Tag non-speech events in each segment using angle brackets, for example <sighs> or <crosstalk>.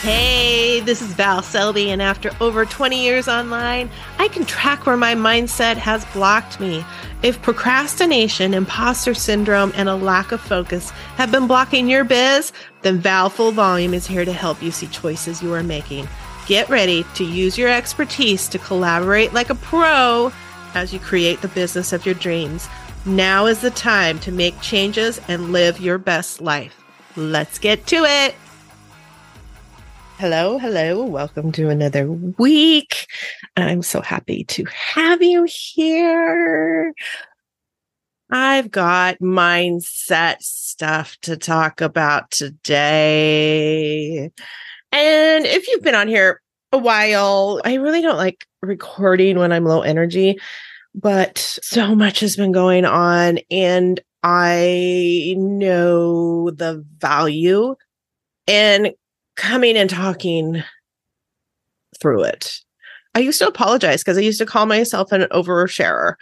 Hey, this is Val Selby, and after over 20 years online, I can track where my mindset has blocked me. If procrastination, imposter syndrome, and a lack of focus have been blocking your biz, then Val Full Volume is here to help you see choices you are making. Get ready to use your expertise to collaborate like a pro as you create the business of your dreams. Now is the time to make changes and live your best life. Let's get to it. Hello, hello. Welcome to another week. I'm so happy to have you here. I've got mindset stuff to talk about today. And if you've been on here a while, I really don't like recording when I'm low energy, but so much has been going on and I know the value and coming and talking through it. I used to apologize because I used to call myself an oversharer,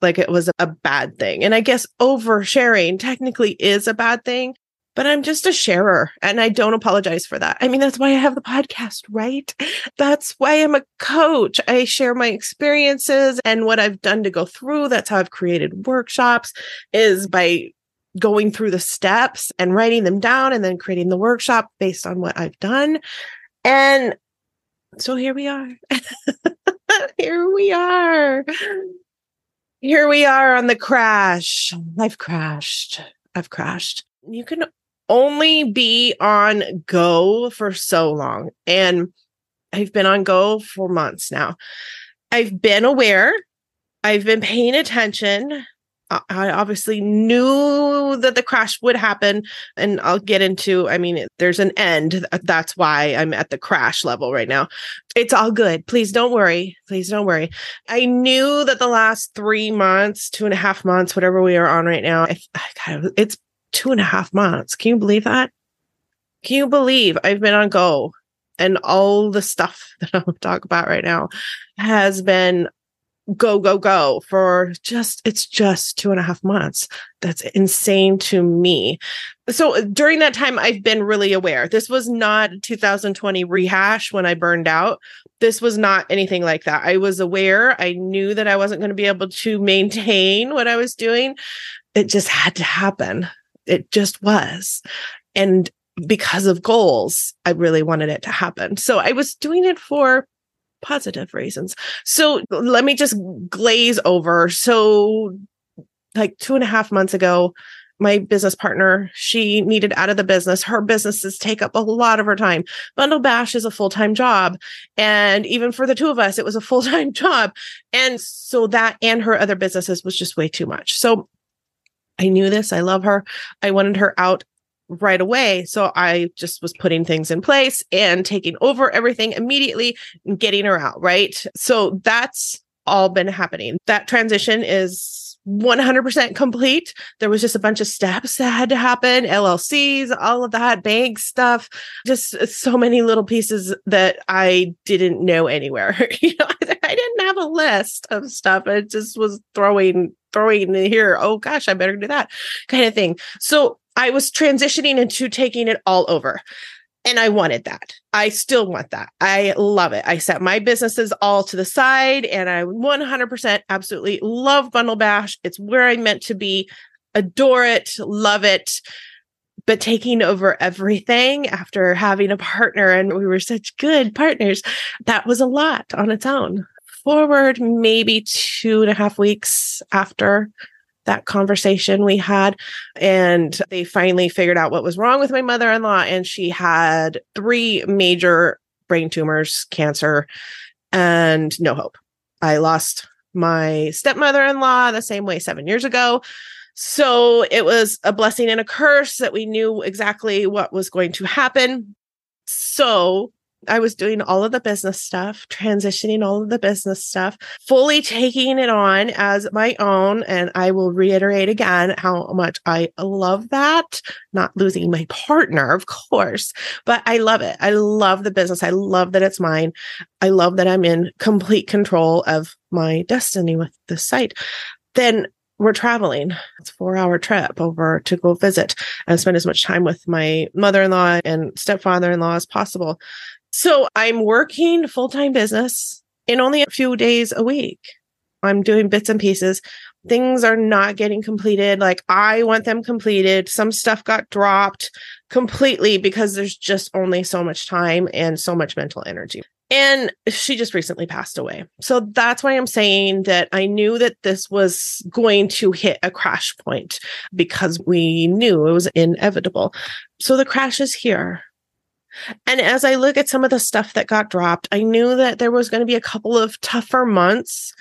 like it was a bad thing. And I guess oversharing technically is a bad thing, but I'm just a sharer and I don't apologize for that. I mean, that's why I have the podcast, right? That's why I'm a coach. I share my experiences and what I've done to go through. That's how I've created workshops is by going through the steps and writing them down and then creating the workshop based on what I've done. And so here we are. <laughs> here we are. Here we are on the crash. I've crashed. I've crashed. You can only be on go for so long. And I've been on go for months now. I've been aware. I've been paying attention. I obviously knew that the crash would happen. And I'll get into, I mean, there's an end. That's why I'm at the crash level right now. It's all good. Please don't worry. Please don't worry. I knew that the last three months, two and a half months, whatever we are on right now, it's two and a half months. Can you believe that? Can you believe I've been on go and all the stuff <laughs> that I'm going to talk about right now has been go go go for just it's just two and a half months. That's insane to me. So during that time i've been really aware. This was not 2020 rehash when i burned out. This was not anything like that. I was aware. I knew that i wasn't going to be able to <laughs> maintain what i was doing. It just had to happen. It just was. And because of goals i really wanted it to happen. So i was doing it for positive reasons. So let me just glaze over. So, like two and a half months ago, my business partner, she needed out of the business. Her businesses take up a lot of her time. Bundle Bash is a full time job. And even for the two of us, it was a full time <laughs> job. And so that and her other businesses was just way too much. So I knew this. I love her. I wanted her out right away. So I just was putting things in place and taking over everything immediately and getting her out. Right. So that's all been happening. That transition is 100% complete. There was just a bunch of steps that had to happen, LLCs, all of that, bank stuff, just so many little pieces that I didn't know anywhere. <laughs> you know, I didn't have a list of stuff. It just was throwing throwing in here. Oh gosh, I better do that kind of thing. So I was transitioning into taking it all over. And I wanted that. I still want that. I love it. I set my businesses all to the side and I 100% absolutely love Bundle Bash. It's where I'm meant to be. Adore it, love it. But taking over everything after having a partner and we were such good partners, that was a lot on its own. Forward maybe two and a half weeks after that conversation we had. And they finally figured out what was wrong with my mother in law. And she had three major brain tumors, cancer, and no hope. I lost my stepmother in law the same way seven years ago. So it was a blessing and a curse that we knew exactly what was going to happen. So I was doing all of the business stuff, transitioning all of the business stuff, fully taking it on as my own. And I will reiterate again how much I love that. Not losing my partner, of course, but I love it. I love the business. I love that it's mine. I love that I'm in complete control of my destiny with the site. Then we're traveling. It's a four hour trip over to go visit and spend as much time with my mother in law and stepfather in law as possible. So I'm working full time business in only a few days a week. I'm doing bits and pieces. Things are not getting completed. Like I want them completed. Some stuff got dropped completely because there's just only so much time and so much mental energy. And she just recently passed away. So that's why I'm saying that I knew that this was going to hit a crash point because we knew it was inevitable. So the crash is here. And as I look at some of the stuff that got dropped, I knew that there was going to be a couple of tougher months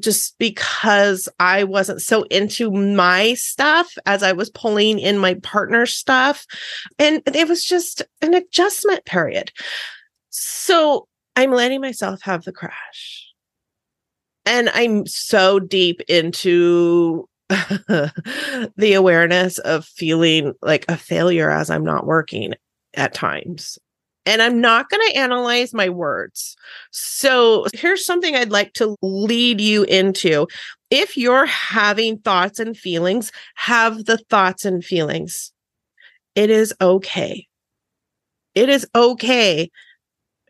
just because I wasn't so into my stuff as I was pulling in my partner's stuff. And it was just an adjustment period. So I'm letting myself have the crash. And I'm so deep into <laughs> the awareness of feeling like a failure as I'm not working at times. And I'm not going to analyze my words. So here's something I'd like to lead you into. If you're having thoughts and feelings, have the thoughts and feelings. It is okay. It is okay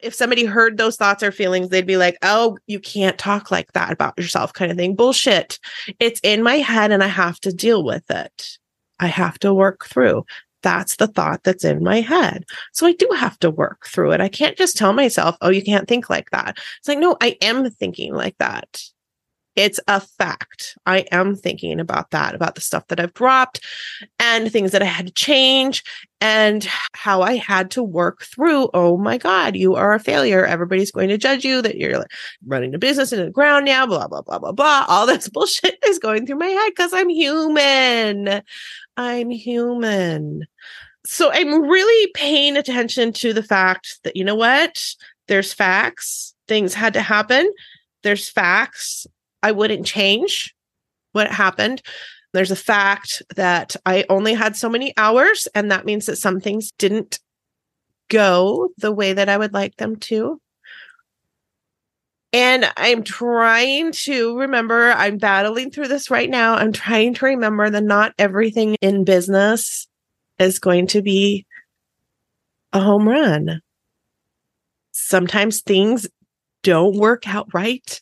if somebody heard those thoughts or feelings, they'd be like, oh, you can't talk like that about yourself, kind of thing. Bullshit. It's in my head and I have to deal with it. I have to work through. That's the thought that's in my head. So I do have to work through it. I can't just tell myself, oh, you can't think like that. It's like, no, I am thinking like that. It's a fact. I am thinking about that, about the stuff that I've dropped and things that I had to change and how I had to work through. Oh my God, you are a failure. Everybody's going to judge you that you're running a business into the ground now, blah, blah, blah, blah, blah. All this <laughs> bullshit is going through my head because I'm human. I'm human. So I'm really paying attention to the fact that, you know what? There's facts. Things had to happen. There's facts. I wouldn't change what happened. There's a fact that I only had so many hours, and that means that some things didn't go the way that I would like them to. And I'm trying to remember, I'm battling through this right now. I'm trying to remember that not everything in business is going to be a home run. Sometimes things don't work out right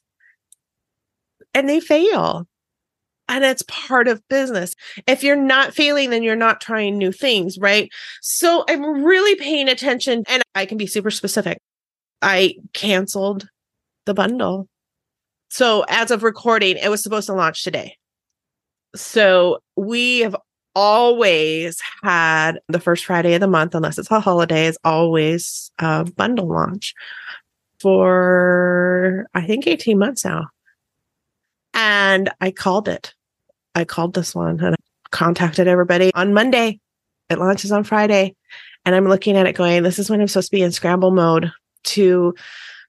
and they fail. And it's part of business. If you're not failing, then you're not trying new things, right? So I'm really paying attention and I can be super specific. I canceled the bundle. So as of recording, it was supposed to launch today. So we have always had the first Friday of the month, unless it's a holiday, is always a bundle launch for I think 18 months now. And I called it. I called this one and I contacted everybody on Monday. It launches on Friday. And I'm looking at it going, this is when I'm supposed to be in scramble mode to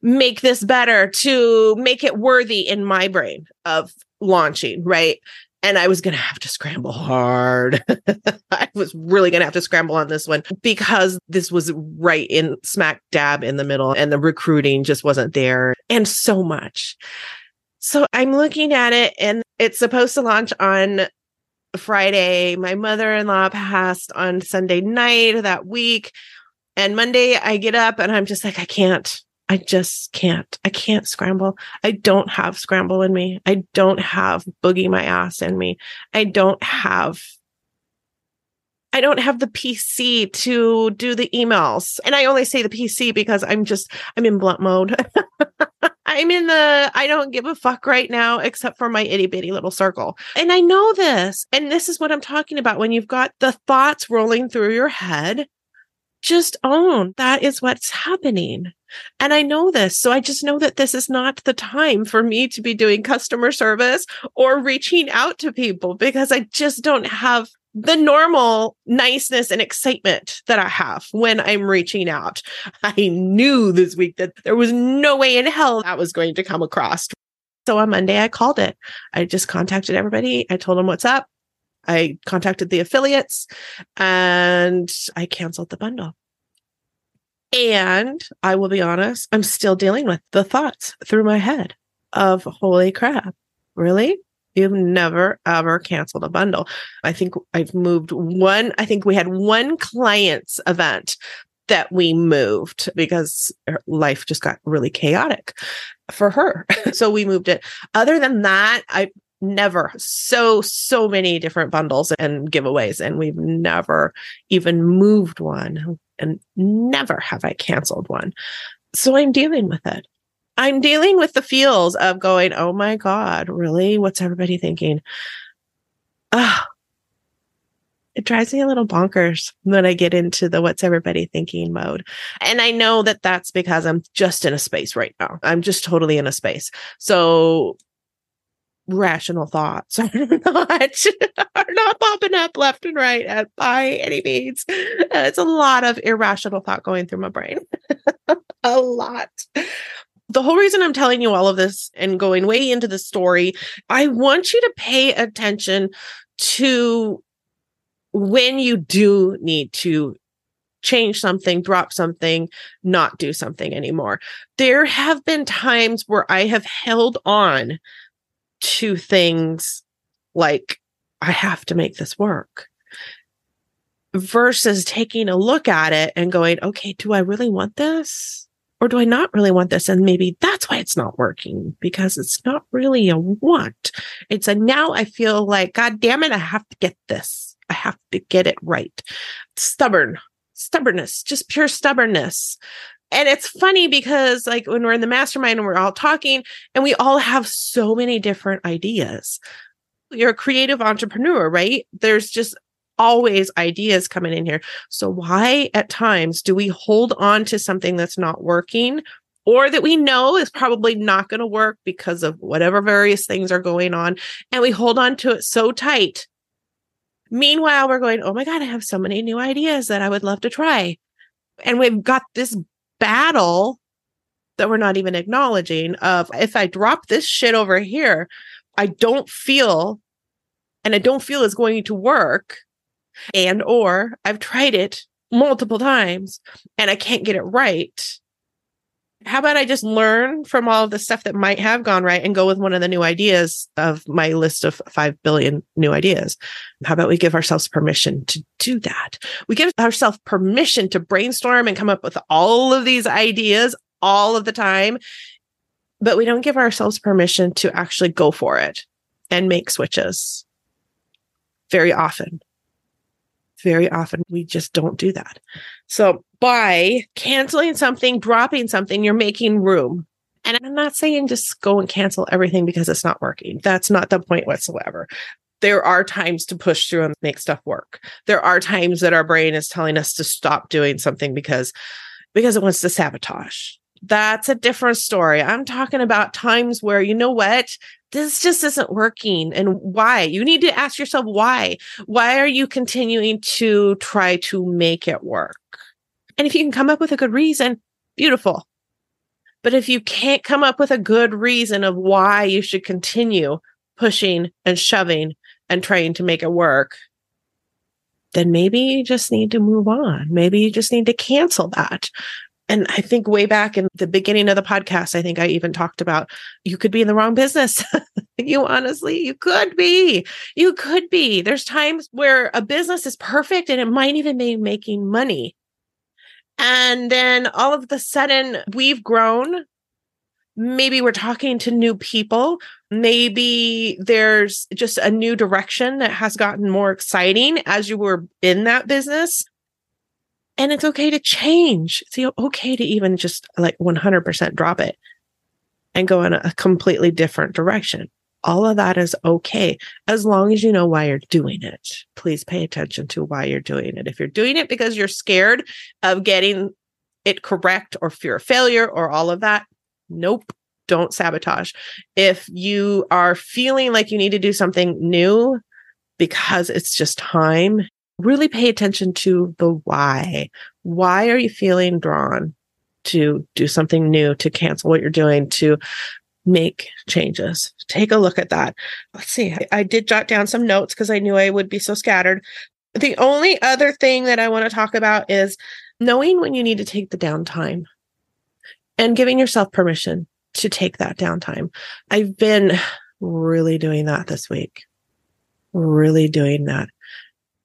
make this better, to make it worthy in my brain of launching, right? And I was going to have to scramble hard. <laughs> I was really going to have to scramble on this one because this was right in smack dab in the middle and the recruiting just wasn't there and so much. So I'm looking at it and it's supposed to launch on Friday. My mother in law passed on Sunday night that week. And Monday I get up and I'm just like, I can't. I just can't. I can't scramble. I don't have scramble in me. I don't have boogie my ass in me. I don't have I don't have the PC to do the emails. And I only say the PC because I'm just I'm in blunt mode. <laughs> I'm in the I don't give a fuck right now, except for my itty bitty little circle. And I know this. And this is what I'm talking about. When you've got the thoughts rolling through your head, just own that is what's happening. And I know this. So I just know that this is not the time for me to be doing customer service or reaching out to people because I just don't have the normal niceness and excitement that I have when I'm reaching out. <laughs> I knew this week that there was no way in hell that was going to come across. So on Monday, I called it. I just contacted everybody. I told them what's up. I contacted the affiliates and I canceled the bundle. And I will be honest, I'm still dealing with the thoughts through my head of holy crap. Really? You've never ever canceled a bundle. I think I've moved one, I think we had one client's event that we moved because life just got really chaotic for her. <laughs> so we moved it. Other than that, I never so so many different bundles and giveaways and we've never even moved one and never have I canceled one. So I'm dealing with it. I'm dealing with the feels of going, oh my God, really? What's everybody thinking? Ah, it drives me a little bonkers when I get into the what's everybody thinking mode. And I know that that's because I'm just in a space right now. I'm just totally in a space. So rational thoughts <laughs> are not are not popping up left and right at, by any means. It's a lot of irrational thought going through my brain. <laughs> a lot. The whole reason I'm telling you all of this and going way into the story, I want you to pay attention to when you do need to change something, drop something, not do something anymore. There have been times where I have held on to things like, I have to make this work versus taking a look at it and going, okay, do I really want this? Or do I not really want this? And maybe that's why it's not working because it's not really a want. It's a now I feel like, God damn it, I have to get this. I have to get it right. Stubborn, stubbornness, just pure stubbornness and it's funny because like when we're in the mastermind and we're all talking and we all have so many different ideas you're a creative entrepreneur right there's just always ideas coming in here. So why at times do we hold on to something that's not working or that we know is probably not going to work because of whatever various things are going on and we hold on to it so tight? Meanwhile we're going oh my god i have so many new ideas that i would love to try. And we've got this battle that we're not even acknowledging of if I drop this shit over here, I don't feel and I don't feel it's going to work. And or I've tried it multiple times and I can't get it right how about I just learn from all the stuff that might have gone right and go with one of the new ideas of my list of 5 billion new ideas? How about we give ourselves permission to do that? We give ourselves permission to brainstorm and come up with all of these ideas all of the time, but we don't give ourselves permission to actually go for it and make switches very often. Very often, we just don't do that. So by canceling something, dropping something, you're making room. And I'm not saying just go and cancel everything because it's not working. That's not the point whatsoever. There are times to push through and make stuff work. There are times that our brain is telling us to stop doing something because because it wants to sabotage. That's a different story. I'm talking about times where you know what? This just isn't working and why? You need to ask yourself why. Why are you continuing to try to make it work? And if you can come up with a good reason, beautiful. But if you can't come up with a good reason of why you should continue pushing and shoving and trying to make it work, then maybe you just need to move on. Maybe you just need to cancel that. And I think way back in the beginning of the podcast, I think I even talked about you could be in the wrong business. <laughs> you honestly, you could be. You could be. There's times where a business is perfect and it might even be making money. And then all of the sudden, we've grown. Maybe we're talking to new people. Maybe there's just a new direction that has gotten more exciting as you were in that business. And it's okay to change. It's okay to even just like 100% drop it and go in a completely different direction all of that is okay as long as you know why you're doing it. Please pay attention to why you're doing it. If you're doing it because you're scared of getting it correct or fear of failure or all of that, nope, don't sabotage. If you are feeling like you need to do something new because it's just time, really pay attention to the why. Why are you feeling drawn? to do something new, to cancel what you're doing, to make changes. Take a look at that. Let's see. I, I did jot down some notes because I knew I would be so scattered. The only other thing that I want to talk about is knowing when you need to take the downtime and giving yourself permission to take that downtime. I've been really doing that this week. Really doing that.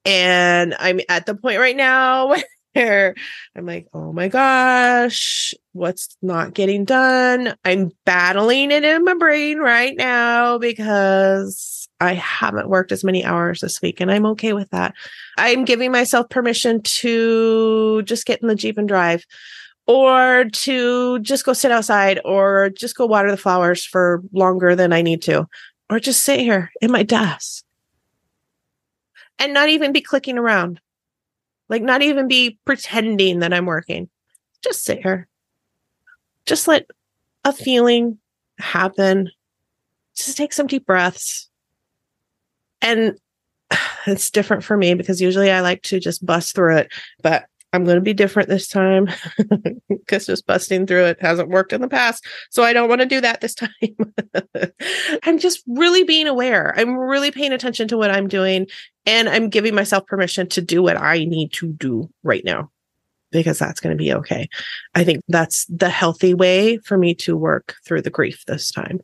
And I'm at the point right now <laughs> where I'm like, oh my gosh, what's not getting done? I'm battling it in my brain right now because I haven't worked as many hours this week and I'm okay with that. I'm giving myself permission to just get in the Jeep and drive or to just go sit outside or just go water the flowers for longer than I need to or just sit here in my desk and not even be clicking around. Like, not even be pretending that I'm working. Just sit here. Just let a feeling happen. Just take some deep breaths. And <sighs> it's different for me because usually I like to just bust through it. But I'm going to be different this time <laughs> because just busting through it hasn't worked in the past. So I don't want to do that this <laughs> time. I'm just really being aware. I'm really paying attention to what I'm doing and I'm giving myself permission to do what I need to do right now because that's going to be okay. I think that's the healthy way for me to work through the grief this time.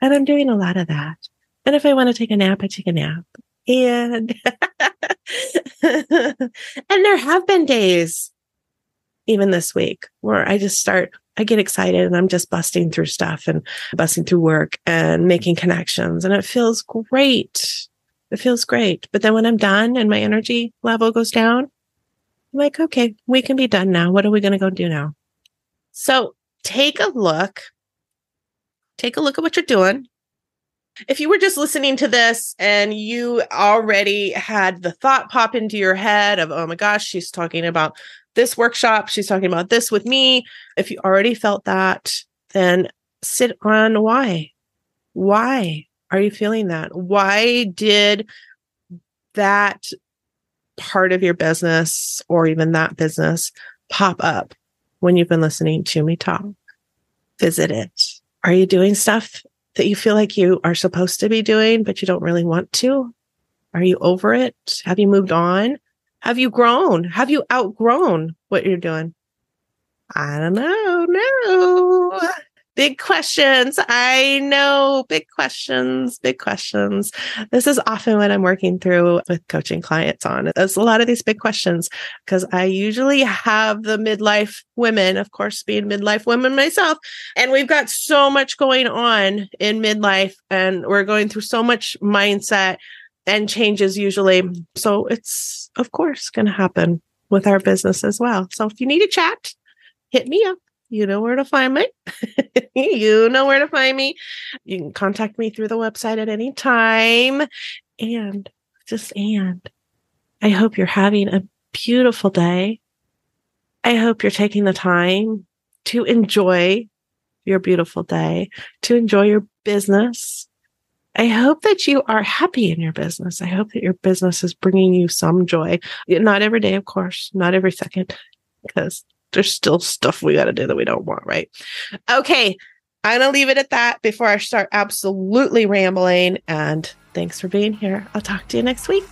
And I'm doing a lot of that. And if I want to take a nap, I take a nap. And <laughs> <laughs> and there have been days even this week where I just start I get excited and I'm just busting through stuff and busting through work and making connections and it feels great. It feels great. But then when I'm done and my energy level goes down, I'm like, okay, we can be done now. What are we going to go do now? So take a look. Take a look at what you're doing if you were just listening to this and you already had the thought pop into your head of, oh my gosh, she's talking about this workshop, she's talking about this with me. If you already felt that, then sit on why. Why are you feeling that? Why did that part of your business or even that business pop up when you've been listening to me talk? Visit it. Are you doing stuff that you feel like you are supposed to be doing, but you don't really want to? Are you over it? Have you moved on? Have you grown? Have you outgrown what you're doing? I don't know. No. Big questions. I know big questions, big questions. This is often what I'm working through with coaching clients on. There's a lot of these big questions because I usually have the midlife women, of course, being midlife women myself. And we've got so much going on in midlife and we're going through so much mindset and changes usually. So it's, of course, going to happen with our business as well. So if you need a chat, hit me up you know where to find me. <laughs> you know where to find me. You can contact me through the website at any time. And just and I hope you're having a beautiful day. I hope you're taking the time to enjoy your beautiful day, to enjoy your business. I hope that you are happy in your business. I hope that your business is bringing you some joy. Not every day, of course, not every second, because there's still stuff we got to do that we don't want, right? Okay. I'm to leave it at that before I start absolutely rambling. And thanks for being here. I'll talk to you next week.